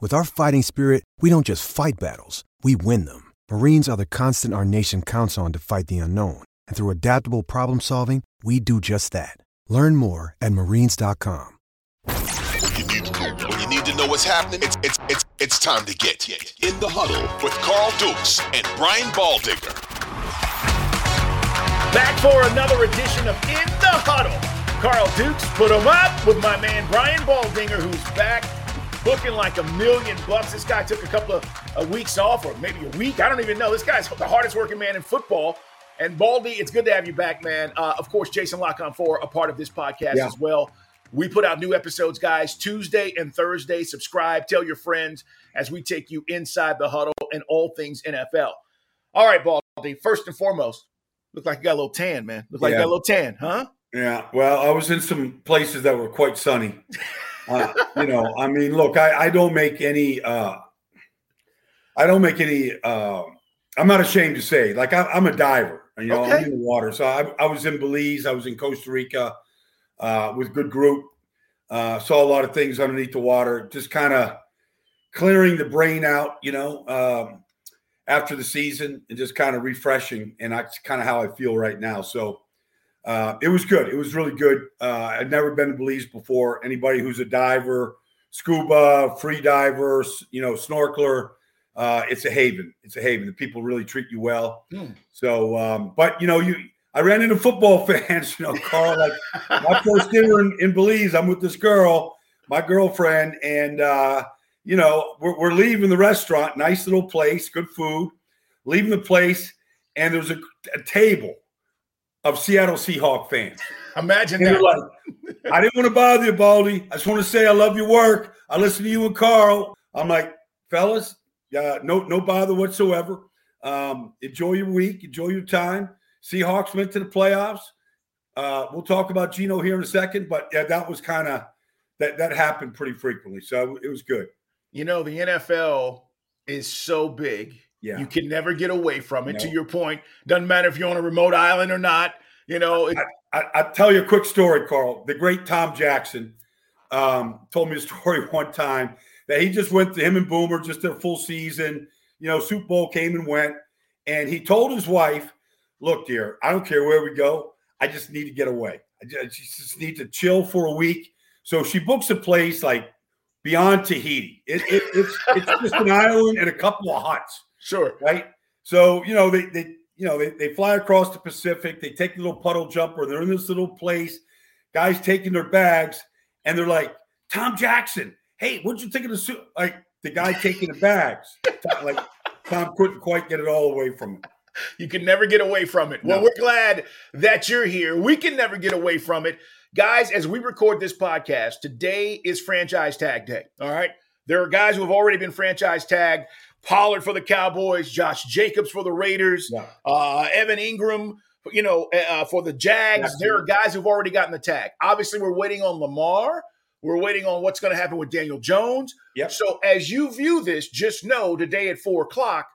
With our fighting spirit, we don't just fight battles, we win them. Marines are the constant our nation counts on to fight the unknown. And through adaptable problem solving, we do just that. Learn more at marines.com. When you need to know, when you need to know what's happening, it's it's it's it's time to get in the huddle with Carl Dukes and Brian Baldinger. Back for another edition of In the Huddle. Carl Dukes put him up with my man Brian Baldinger, who's back booking like a million bucks. This guy took a couple of uh, weeks off, or maybe a week. I don't even know. This guy's the hardest working man in football. And Baldy, it's good to have you back, man. Uh, of course, Jason Lockon for a part of this podcast Yeah. as well. We put out new episodes, guys, Tuesday and Thursday. Subscribe, tell your friends as we take you inside the huddle and all things NFL. All right, Baldy. First and foremost, look like you got a little tan, man. Look like you got a little tan, huh? Yeah, well, I was in some places that were quite sunny. Uh, you know, I mean, look, I, I don't make any. Uh, I don't make any. Uh, I'm not ashamed to say, like, I, I'm a diver. You know, I'm in the water. So I, I was in Belize. I was in Costa Rica uh, with good group. Uh, saw a lot of things underneath the water. Just kind of clearing the brain out. You know, um, after the season and just kind of refreshing. And that's kind of how I feel right now. So. Uh, it was good. It was really good. Uh, I'd never been to Belize before. Anybody who's a diver, scuba, free diver, you know, snorkeler, uh, it's a haven. It's a haven. The people really treat you well. Hmm. So, um, but you know, you I ran into football fans. You know, Carl. Like my first dinner in, in Belize, I'm with this girl, my girlfriend, and uh, you know, we're, we're leaving the restaurant. Nice little place, good food. Leaving the place, and there's a, a table of Seattle Seahawk fans. Imagine that. like, I didn't want to bother you, Baldy. I just want to say I love your work. I listen to you and Carl. I'm like, fellas, yeah, no, no bother whatsoever. Um, enjoy your week, enjoy your time. Seahawks went to the playoffs. Uh, we'll talk about Geno here in a second, but yeah, that was kind of that that happened pretty frequently. So it was good. You know, the NFL is so big. Yeah. You can never get away from it. To your point, doesn't matter if you're on a remote island or not. You know, it, I, I'll tell you a quick story, Carl. The great Tom Jackson um, told me a story one time that he just went to him and Boomer just a full season. You know, Super Bowl came and went, and he told his wife, "Look, dear, I don't care where we go. I just need to get away. I ju- I just, need to chill for a week." So she books a place like beyond Tahiti. It, it, it's it's just an island and a couple of huts sure. right? So you know they they you know they, they fly across the Pacific. They take the little puddle jumper. They're in this little place. Guys taking their bags, and they're like, "Tom Jackson, hey, what'd you think of the suit?" Like the guy taking the bags, like Tom couldn't quite get it all away from him. You can never get away from it. Well, we're glad that you're here. We can never get away from it. Guys, as we record this podcast, today is franchise tag day. All right. There are guys who have already been franchise tagged. Pollard for the Cowboys, Josh Jacobs for the Raiders, Yeah. uh, Evan Engram, you know, uh, for the Jags. There are guys who've already gotten the tag. Obviously, we're waiting on Lamar. We're waiting on what's going to happen with Daniel Jones. Yep. So as you view this, just know today at four o'clock,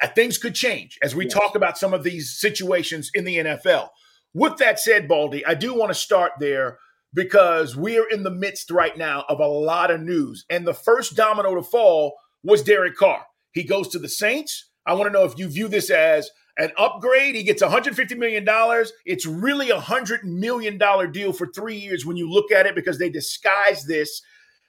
uh, things could change as we Yes. talk about some of these situations in the NFL. With that said, Baldy, I do want to start there because we are in the midst right now of a lot of news. And the first domino to fall was Derek Carr. He goes to the Saints. I want to know if you view this as an upgrade. He gets $150 million. It's really a $100 million deal for three years when you look at it because they disguise this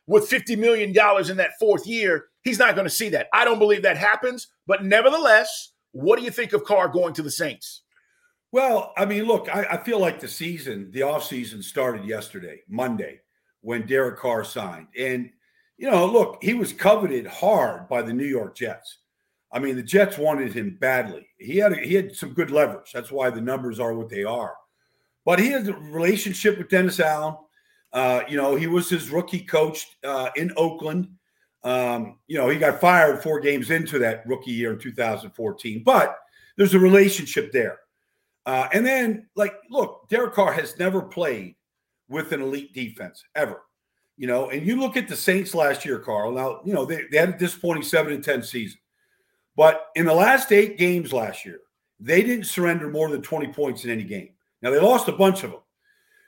with $50 million in that fourth year. He's not going to see that. I don't believe that happens. But nevertheless, what do you think of Carr going to the Saints? Well, I mean, look, I, I feel like the season, the off season started yesterday, Monday, when Derek Carr signed. And, you know, look, he was coveted hard by the New York Jets. I mean, the Jets wanted him badly. He had he had some good leverage. That's why the numbers are what they are. But he has a relationship with Dennis Allen. Uh, you know, he was his rookie coach uh, in Oakland. Um, you know, he got fired four games into that rookie year in 2014. But there's a relationship there. Uh, and then, like, look, Derek Carr has never played with an elite defense ever. You know, and you look at the Saints last year, Carl. Now, you know, they, they had a disappointing seven and 10 season. But in the last eight games last year, they didn't surrender more than 20 points in any game. Now, they lost a bunch of them.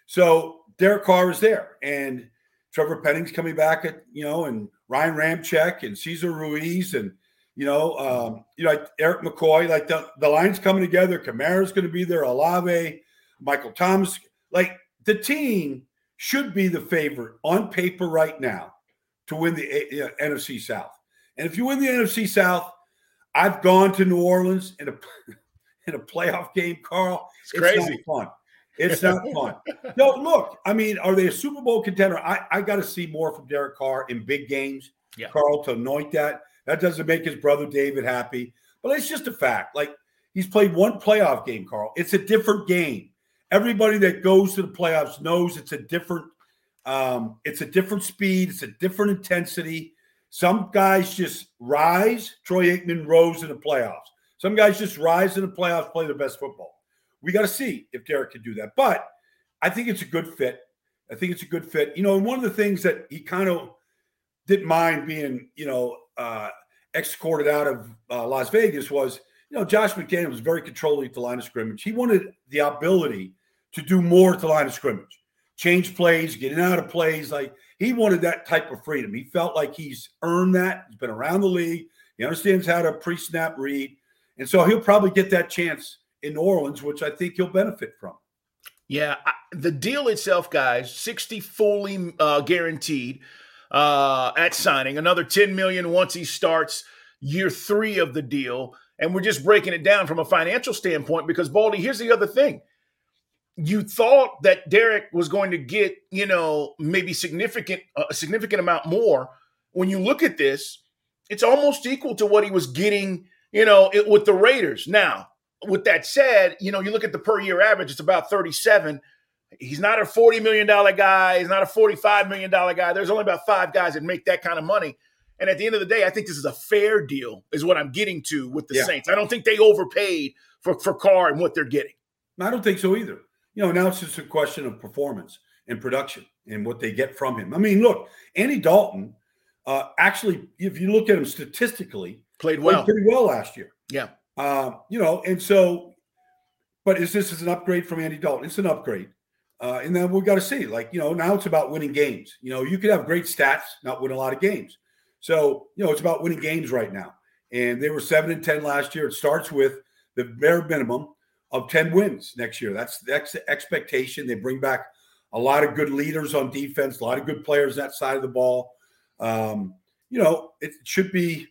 So Derek Carr is there. And Trevor Penning's coming back at, you know, and Ryan Ramczyk and Cesar Ruiz and – you know, um, you know, Erik McCoy, like the, the line's coming together. Kamara's going to be there. Olave, Michael Thomas. Like the team should be the favorite on paper right now to win the uh, NFC South. And if you win the NFC South, I've gone to New Orleans in a in a playoff game, Carl. It's, it's crazy. fun. It's not fun. no, look, I mean, are they a Super Bowl contender? I, I got to see more from Derek Carr in big games, yeah. Carl, to anoint that. That doesn't make his brother David happy, but it's just a fact. Like he's played one playoff game, Carl. It's a different game. Everybody that goes to the playoffs knows it's a different, um, it's a different speed, it's a different intensity. Some guys just rise. Troy Aikman rose in the playoffs. Some guys just rise in the playoffs, play their best football. We got to see if Derek can do that. But I think it's a good fit. I think it's a good fit. You know, and one of the things that he kind of didn't mind being, you know, uh, escorted out of uh, Las Vegas was, you know, Josh McDaniel was very controlling at the line of scrimmage. He wanted the ability to do more at the line of scrimmage, change plays, getting out of plays. Like he wanted that type of freedom. He felt like he's earned that. He's been around the league. He understands how to pre-snap read, and so he'll probably get that chance in New Orleans, which I think he'll benefit from. Yeah, the deal itself, guys, sixty fully uh, guaranteed uh, at signing, another 10 million once he starts year three of the deal. And we're just breaking it down from a financial standpoint because Baldy, here's the other thing. You thought that Derek was going to get, you know, maybe significant a significant amount more. When you look at this, it's almost equal to what he was getting, you know, it, with the Raiders. Now, with that said, you know, you look at the per year average, it's about 37. He's not a $40 million guy. He's not a $45 million guy. There's only about five guys that make that kind of money. And at the end of the day, I think this is a fair deal, is what I'm getting to with the yeah. Saints. I don't think they overpaid for, for Carr and what they're getting. I don't think so either. You know, now it's just a question of performance and production and what they get from him. I mean, look, Andy Dalton uh, actually, if you look at him statistically, played well, played pretty well last year. Yeah. Uh, you know, and so, but is this is an upgrade from Andy Dalton? It's an upgrade. Uh, and then we've got to see, like, you know, now it's about winning games. You know, you could have great stats, not win a lot of games. So, you know, it's about winning games right now. And they were seven and 10 last year. It starts with the bare minimum of 10 wins next year. That's the ex- expectation. They bring back a lot of good leaders on defense, a lot of good players that side of the ball. Um, you know, it should be, you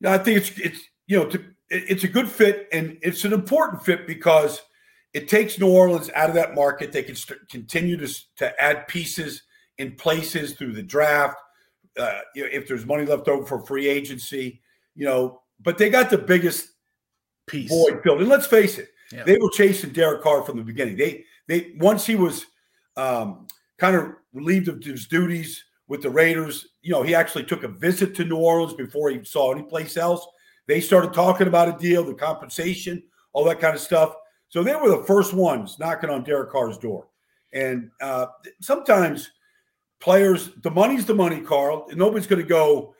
know, I think it's, it's, you know, to, it, it's a good fit and it's an important fit because – it takes New Orleans out of that market. They can st- continue to, to add pieces in places through the draft. Uh, you know, if there's money left over for free agency, you know, but they got the biggest piece void filled. And let's face it, yeah. they were chasing Derek Carr from the beginning. They they once he was um, kind of relieved of his duties with the Raiders, you know, he actually took a visit to New Orleans before he saw any place else. They started talking about a deal, the compensation, all that kind of stuff. So they were the first ones knocking on Derek Carr's door. And uh, sometimes players, the money's the money, Carl. Nobody's going to go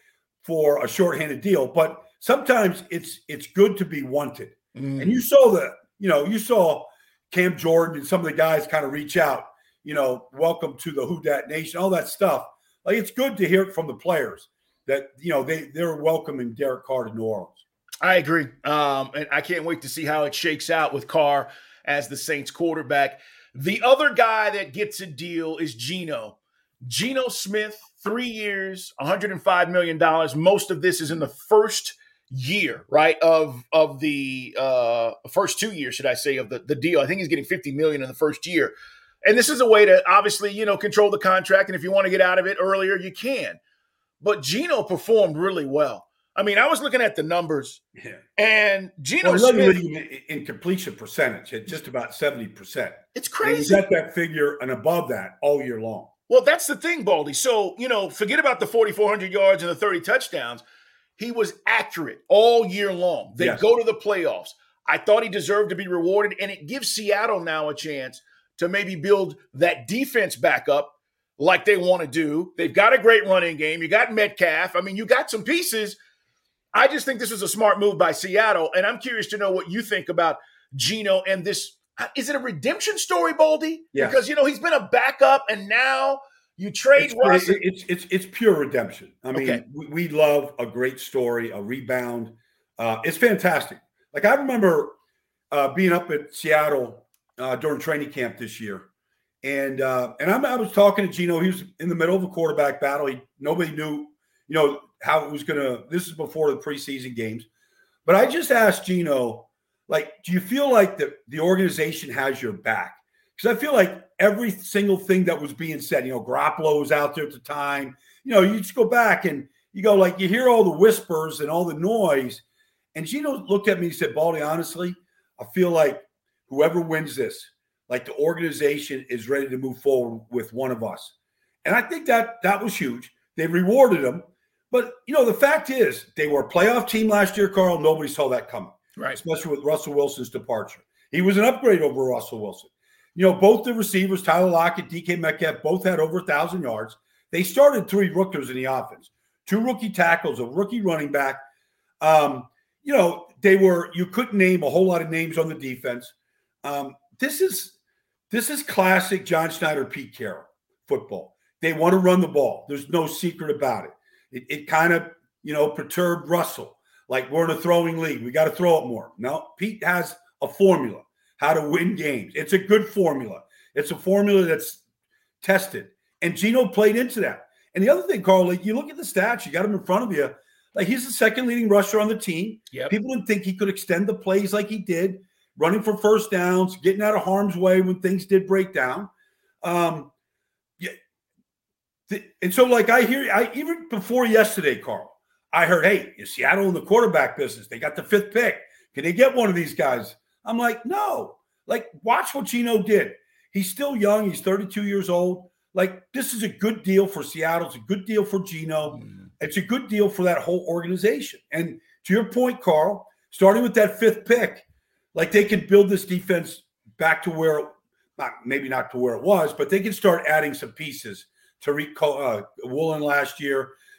for a shorthanded deal, but sometimes it's it's good to be wanted. Mm. And you saw that, you know, you saw Cam Jordan and some of the guys kind of reach out, you know, welcome to the Who Dat Nation, all that stuff. Like it's good to hear it from the players that you know they they're welcoming Derek Carr to New Orleans. I agree. Um, and I can't wait to see how it shakes out with Carr as the Saints quarterback. The other guy that gets a deal is Geno. Geno Smith, three years, $105 million. Most of this is in the first year, right? Of of the uh, first two years, should I say, of the, the deal. I think he's getting 50 million in the first year. And this is a way to obviously, you know, control the contract. And if you want to get out of it earlier, you can. But Geno performed really well. I mean, I was looking at the numbers, yeah. and Geno well, Smith in completion percentage at just about seventy percent. It's crazy. And you got that figure and above that all year long. Well, that's the thing, Baldy. So you know, forget about the forty-four hundred yards and the thirty touchdowns. He was accurate all year long. They yes. go to the playoffs. I thought he deserved to be rewarded, and it gives Seattle now a chance to maybe build that defense back up like they want to do. They've got a great running game. You got Metcalf. I mean, you got some pieces. I just think this was a smart move by Seattle, and I'm curious to know what you think about Geno and this. Is it a redemption story, Baldy? Yeah. Because you know he's been a backup, and now you trade it's. It's it's it's pure redemption. I mean, okay. we, we, love a great story, a rebound. Uh, it's fantastic. Like I remember uh, being up at Seattle uh, during training camp this year, and uh, and I'm, i was talking to Geno. He was in the middle of a quarterback battle. He, nobody knew, you know, how it was going to. This is before the preseason games, but I just asked Geno, like, do you feel like the the organization has your back? Because I feel like every single thing that was being said, you know, Garoppolo was out there at the time. You know, you just go back and you go like you hear all the whispers and all the noise. And Geno looked at me and said, Baldy, honestly, I feel like whoever wins this, like the organization is ready to move forward with one of us. And I think that that was huge. They rewarded him. But you know, the fact is they were a playoff team last year, Carl. Nobody saw that coming. Right. Especially with Russell Wilson's departure. He was an upgrade over Russell Wilson. You know, both the receivers, Tyler Lockett, DK Metcalf, both had over a thousand yards. They started three rookies in the offense, two rookie tackles, a rookie running back. Um, you know, they were you couldn't name a whole lot of names on the defense. Um, this is this is classic John Schneider, Pete Carroll football. They want to run the ball. There's no secret about it. It, it kind of you know perturbed Russell. Like we're in a throwing league, we got to throw it more. No, Pete has a formula how to win games. It's a good formula. It's a formula that's tested. And Geno played into that. And the other thing, Carl, like you look at the stats, you got him in front of you. Like he's the second leading rusher on the team. Yep. People didn't think he could extend the plays like he did, running for first downs, getting out of harm's way when things did break down. Um, yeah. And so, like I hear, I even before yesterday, Carl, I heard, hey, is Seattle in the quarterback business? They got the fifth pick. Can they get one of these guys? I'm like, no. Like, watch what Geno did. He's still young. He's 32 years old. Like, this is a good deal for Seattle. It's a good deal for Geno. Mm. It's a good deal for that whole organization. And to your point, Carl, starting with that fifth pick, like they can build this defense back to where, not maybe not to where it was, but they can start adding some pieces. Tariq uh, Woolen last year,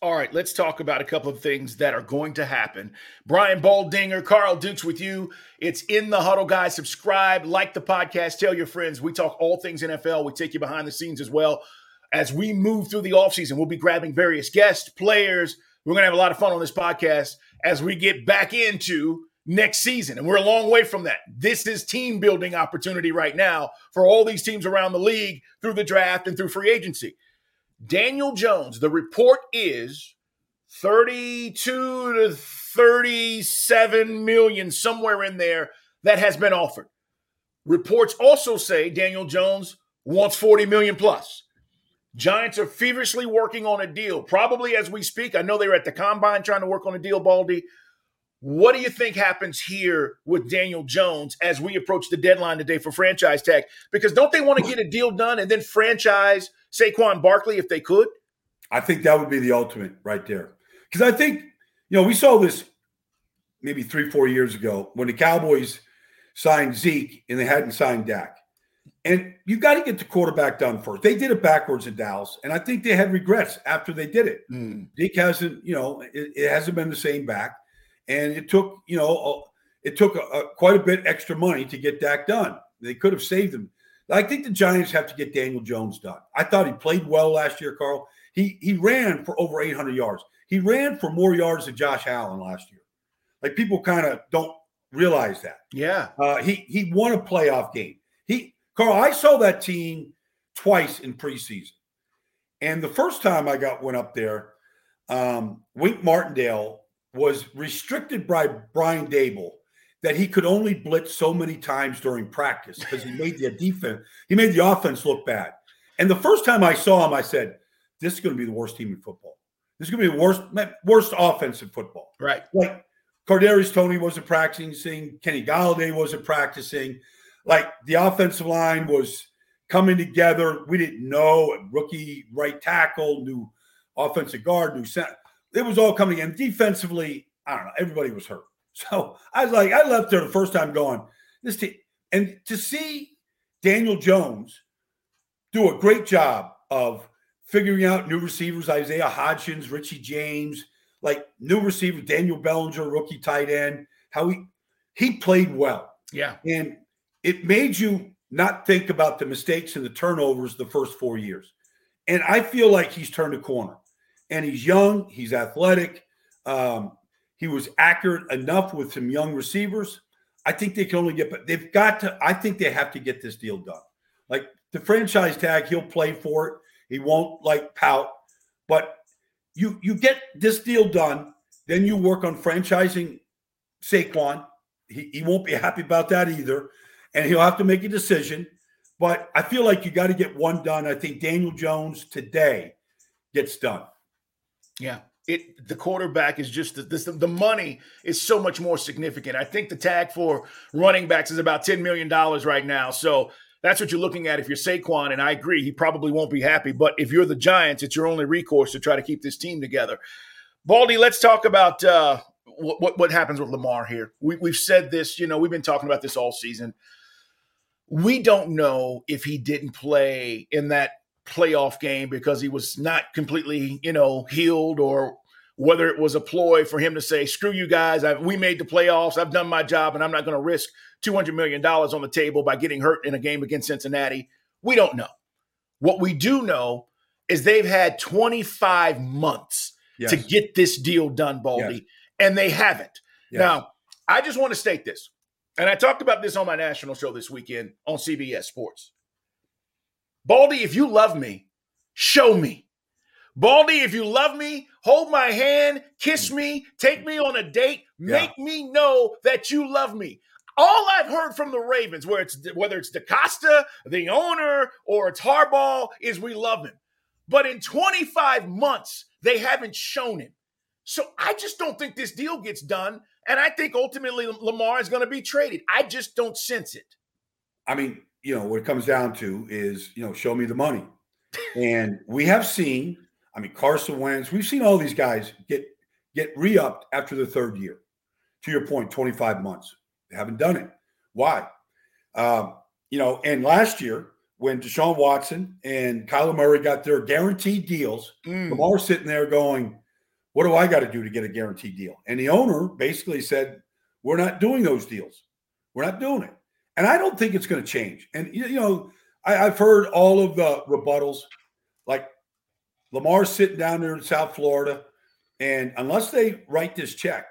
All right, let's talk about a couple of things that are going to happen. Brian Baldinger, Carl Dukes with you. It's in the huddle, guys. Subscribe, like the podcast, tell your friends. We talk all things NFL. We take you behind the scenes as well. As we move through the offseason, we'll be grabbing various guests, players. We're going to have a lot of fun on this podcast as we get back into next season. And we're a long way from that. This is team building opportunity right now for all these teams around the league through the draft and through free agency. Daniel Jones, the report is 32 to 37 million, somewhere in there, that has been offered. Reports also say Daniel Jones wants 40 million plus. Giants are feverishly working on a deal, probably as we speak. I know they were at the combine trying to work on a deal, Baldy. What do you think happens here with Daniel Jones as we approach the deadline today for franchise tag? Because don't they want to get a deal done and then franchise Saquon Barkley if they could? I think that would be the ultimate right there. Because I think, you know, we saw this maybe three, four years ago when the Cowboys signed Zeke and they hadn't signed Dak. And you got to get the quarterback done first. They did it backwards in Dallas, and I think they had regrets after they did it. Mm. Zeke hasn't, you know, it, it, hasn't been the same back, and it took, you know, it took a, a, quite a bit extra money to get Dak done. They could have saved him. I think the Giants have to get Daniel Jones done. I thought he played well last year, Carl. He he ran for over 800 yards. He ran for more yards than Josh Allen last year. Like people kind of don't realize that. Yeah. Uh, he he won a playoff game. He Carl, I saw that team twice in preseason, and the first time I got went up there, um, Wink Martindale was restricted by Brian Daboll that he could only blitz so many times during practice because he made the defense, he made the offense look bad. And the first time I saw him, I said, "This is going to be the worst team in football. This is going to be the worst worst offense in football." Right. Like Kadarius Toney wasn't practicing. Kenny Golladay wasn't practicing. Like the offensive line was coming together. We didn't know rookie right tackle, new offensive guard, new center. It was all coming in defensively. I don't know. Everybody was hurt. So I was like, I left there the first time going, this team, and to see Daniel Jones do a great job of figuring out new receivers, Isaiah Hodgins, Richie James, like new receiver Daniel Bellinger, rookie tight end, how he he played well. Yeah. And it made you not think about the mistakes and the turnovers the first four years. And I feel like he's turned a corner. And he's young, he's athletic. Um, he was accurate enough with some young receivers. I think they can only get, but they've got to, I think they have to get this deal done. Like the franchise tag, he'll play for it. He won't like pout, but you you get this deal done, then you work on franchising Saquon. He, he won't be happy about that either, and he'll have to make a decision. But I feel like you got to get one done. I think Daniel Jones today gets done. Yeah. It, the quarterback is just the, the money is so much more significant. I think the tag for running backs is about $10 million right now. So that's what you're looking at if you're Saquon. And I agree, he probably won't be happy. But if you're the Giants, it's your only recourse to try to keep this team together. Baldy, let's talk about uh, what, what happens with Lamar here. We, we've said this, you know, we've been talking about this all season. We don't know if he didn't play in that playoff game because he was not completely, you know, healed or whether it was a ploy for him to say, screw you guys, I, we made the playoffs, I've done my job, and I'm not going to risk $200 million on the table by getting hurt in a game against Cincinnati. We don't know. What we do know is they've had 25 months yes. to get this deal done, Baldy, yes. and they haven't. Yes. Now, I just want to state this, and I talked about this on my national show this weekend on CBS Sports. Baldy, if you love me, show me. Baldy, if you love me, hold my hand, kiss me, take me on a date, make yeah. me know that you love me. All I've heard from the Ravens, where it's whether it's DeCosta, the owner, or it's Harbaugh, is we love him. But in 25 months, they haven't shown him. So I just don't think this deal gets done. And I think ultimately Lamar is going to be traded. I just don't sense it. I mean, you know, what it comes down to is, you know, show me the money. and we have seen I mean, Carson Wentz, we've seen all these guys get get re-upped after the third year. To your point, 25 months. They haven't done it. Why? Um, you know, and last year when Deshaun Watson and Kyler Murray got their guaranteed deals, mm. Lamar's sitting there going, What do I got to do to get a guaranteed deal? And the owner basically said, We're not doing those deals. We're not doing it. And I don't think it's going to change. And, you know, I, have heard all of the rebuttals. Like Lamar's sitting down there in South Florida, and unless they write this check,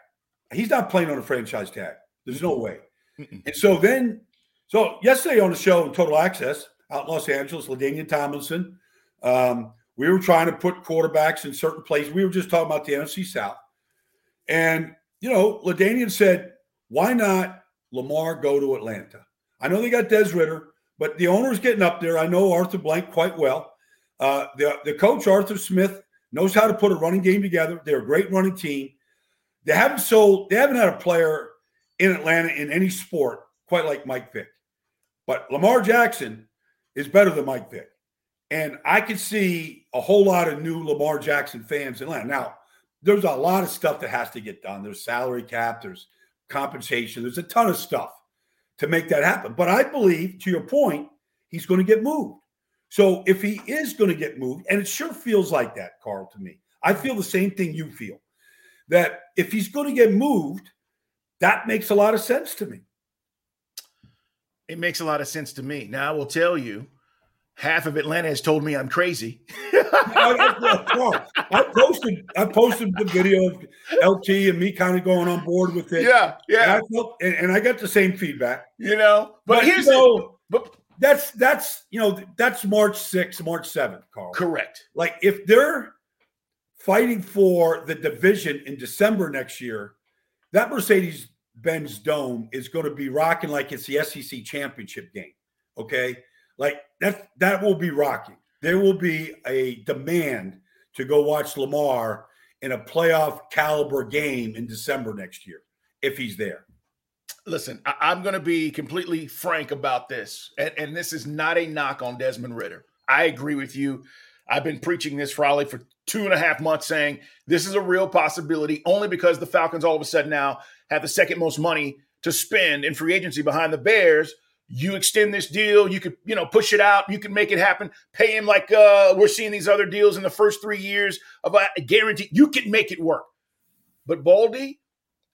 he's not playing on a franchise tag. There's no way. And so then, so yesterday on the show in Total Access out in Los Angeles, LaDainian Tomlinson, um, we were trying to put quarterbacks in certain places. We were just talking about the NFC South. And, you know, LaDainian said, why not Lamar go to Atlanta? I know they got Des Ridder, but the owner's getting up there. I know Arthur Blank quite well. Uh, the, the coach, Arthur Smith, knows how to put a running game together. They're a great running team. They haven't sold, they haven't had a player in Atlanta in any sport quite like Mike Vick. But Lamar Jackson is better than Mike Vick. And I could see a whole lot of new Lamar Jackson fans in Atlanta. Now, there's a lot of stuff that has to get done. There's salary cap, there's compensation, there's a ton of stuff to make that happen. But I believe, to your point, he's going to get moved. So if he is going to get moved, and it sure feels like that, Carl, to me, I feel the same thing you feel that if he's going to get moved, that makes a lot of sense to me. It makes a lot of sense to me. Now, I will tell you, half of Atlanta has told me I'm crazy. I posted I posted the video of LT and me kind of going on board with it. Yeah, yeah. And I, felt, and, and I got the same feedback. You know, but, but here's you know, but that's that's you know that's March 6th, March 7th, Carl. Correct. Like if they're fighting for the division in December next year, that Mercedes Benz Dome is going to be rocking like it's the SEC championship game. Okay. Like that, that will be rocking. There will be a demand to go watch Lamar in a playoff caliber game in December next year if he's there. Listen, I- am going to be completely frank about this, and, and this is not a knock on Desmond Ridder. I agree with you. I've been preaching this probably for two and a half months, saying this is a real possibility only because the Falcons all of a sudden now have the second most money to spend in free agency behind the Bears. You extend this deal, you could, you know, push it out, you can make it happen, pay him like uh, we're seeing these other deals in the first three years of a guarantee. You can make it work. But Baldy,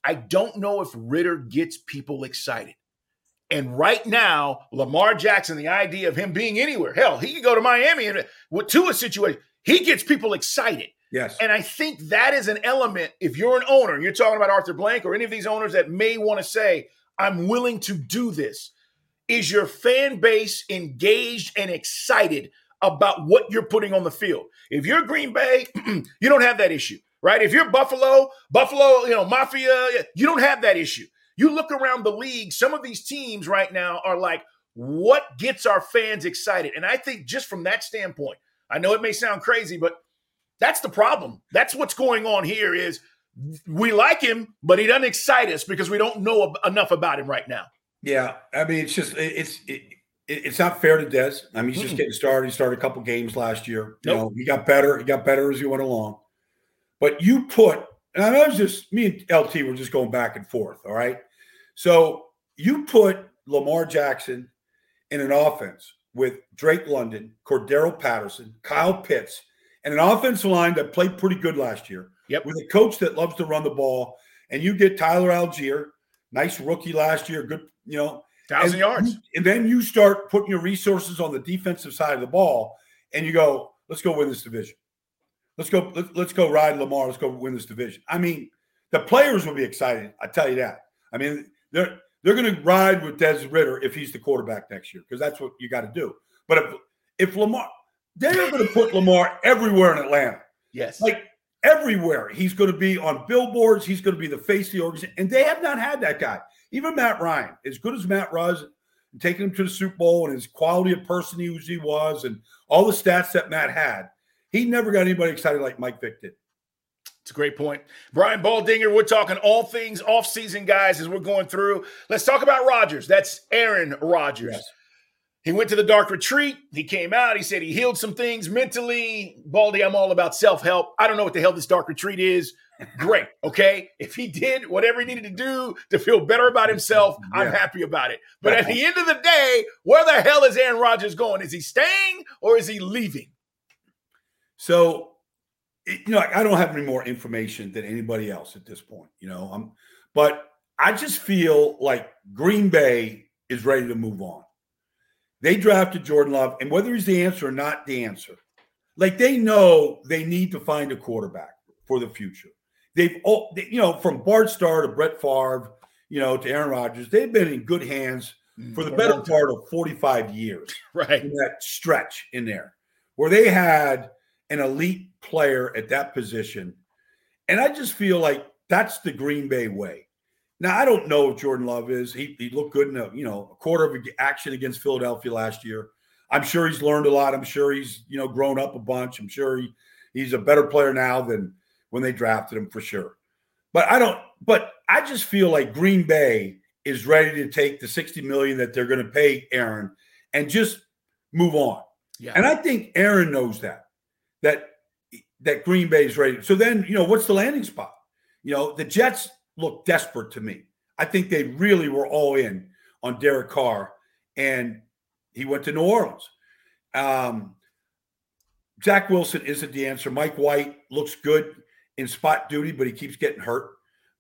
I don't know if Ridder gets people excited. And right now, Lamar Jackson, the idea of him being anywhere, hell, he could go to Miami and to a situation, he gets people excited. Yes. And I think that is an element. If you're an owner, you're talking about Arthur Blank or any of these owners that may want to say, I'm willing to do this. Is your fan base engaged and excited about what you're putting on the field? If you're Green Bay, you don't have that issue right? If you're Buffalo, Buffalo, you know, Mafia, you don't have that issue. You look around the league, some of these teams right now are like, what gets our fans excited? And I think just from that standpoint, I know it may sound crazy, but that's the problem. That's what's going on here is we like him, but he doesn't excite us because we don't know enough about him right now. Yeah, I mean, it's just it's it, it's not fair to Des. I mean, he's just getting started. He started a couple games last year. You know, he got better. He got better as he went along. But you put, and I was just me and LT were just going back and forth. All right. So you put Lamar Jackson in an offense with Drake London, Cordarrelle Patterson, Kyle Pitts, and an offensive line that played pretty good last year. Yep. With a coach that loves to run the ball, and you get Tyler Allgeier, nice rookie last year, good, you know, thousand yards. And then you start putting your resources on the defensive side of the ball, and you go, let's go win this division. Let's go. Let's, let's go ride Lamar. Let's go win this division. I mean, the players will be excited. I tell you that. I mean, they're they're going to ride with Des Ridder if he's the quarterback next year because that's what you got to do. But if if Lamar, they're going to put Lamar everywhere in Atlanta. Yes, like everywhere. He's going to be on billboards. He's going to be the face of the organization, and they have not had that guy. Even Matt Ryan, as good as Matt was, taking him to the Super Bowl and his quality of person he was, and all the stats that Matt had he never got anybody excited like Mike Vick did. It's a great point. Brian Baldinger, we're talking all things off-season guys as we're going through. Let's talk about Rodgers. That's Aaron Rodgers. Yes. He went to the dark retreat. He came out. He said he healed some things mentally. Baldy, I'm all about self help. I don't know what the hell this dark retreat is. Great. Okay. If he did whatever he needed to do to feel better about himself, yeah. I'm happy about it. But at the end of the day, where the hell is Aaron Rodgers going? Is he staying or is he leaving? So, you know, I don't have any more information than anybody else at this point. You know, I'm, but I just feel like Green Bay is ready to move on. They drafted Jordan Love, and whether he's the answer or not the answer, like they know they need to find a quarterback for the future. They've all, they, you know, from Bart Starr to Brett Favre, you know, to Aaron Rodgers, they've been in good hands mm, for the better part of 45 years. Right. In that stretch in there where they had – an elite player at that position. And I just feel like that's the Green Bay way. Now I don't know if Jordan Love is. He, he looked good in a you know a quarter of action against Philadelphia last year. I'm sure he's learned a lot. I'm sure he's you know grown up a bunch. I'm sure he he's a better player now than when they drafted him for sure. But I don't. But I just feel like Green Bay is ready to take the 60 million that they're going to pay Aaron and just move on. Yeah. And I think Aaron knows that that that Green Bay is ready. So then, you know, what's the landing spot? You know, the Jets look desperate to me. I think they really were all in on Derek Carr, and he went to New Orleans. Um, Zach Wilson isn't the answer. Mike White looks good in spot duty, but he keeps getting hurt.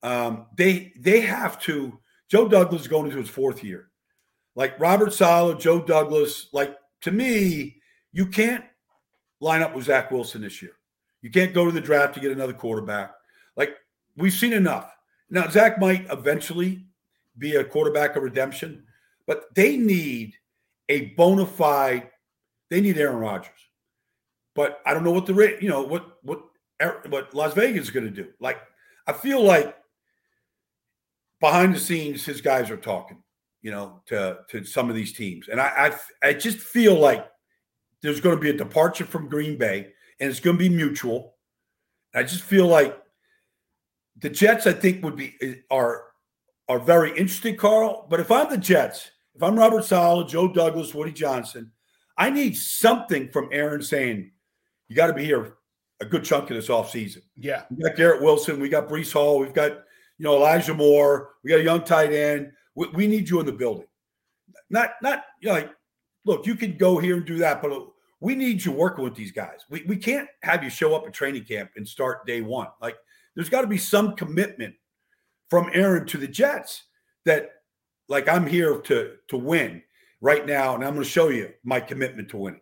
Um, they they have to. Joe Douglas is going into his fourth year. Like Robert Saleh, Joe Douglas. Like to me, you can't line up with Zach Wilson this year. You can't go to the draft to get another quarterback. Like we've seen enough. Now Zach might eventually be a quarterback of redemption, but they need a bona fide. They need Aaron Rodgers, but I don't know what the rate. you know what what what Las Vegas is going to do. Like I feel like behind the scenes, his guys are talking, you know, to to some of these teams, and I I, I just feel like there's going to be a departure from Green Bay, and it's going to be mutual. I just feel like the Jets, I think, would be eh, are are very interested, Carl. But if I'm the Jets, if I'm Robert Saleh, Joe Douglas, Woody Johnson, I need something from Aaron saying, you got to be here a good chunk of this offseason. Yeah. We got Garrett Wilson. We got Breece Hall. We've got, you know, Elijah Moore. We got a young tight end. We, we need you in the building. Not, not, you know, like, look, you can go here and do that, but we need you working with these guys. We, we can't have you show up at training camp and start day one. Like, there's got to be some commitment from Aaron to the Jets that like I'm here to to win right now, and I'm going to show you my commitment to winning.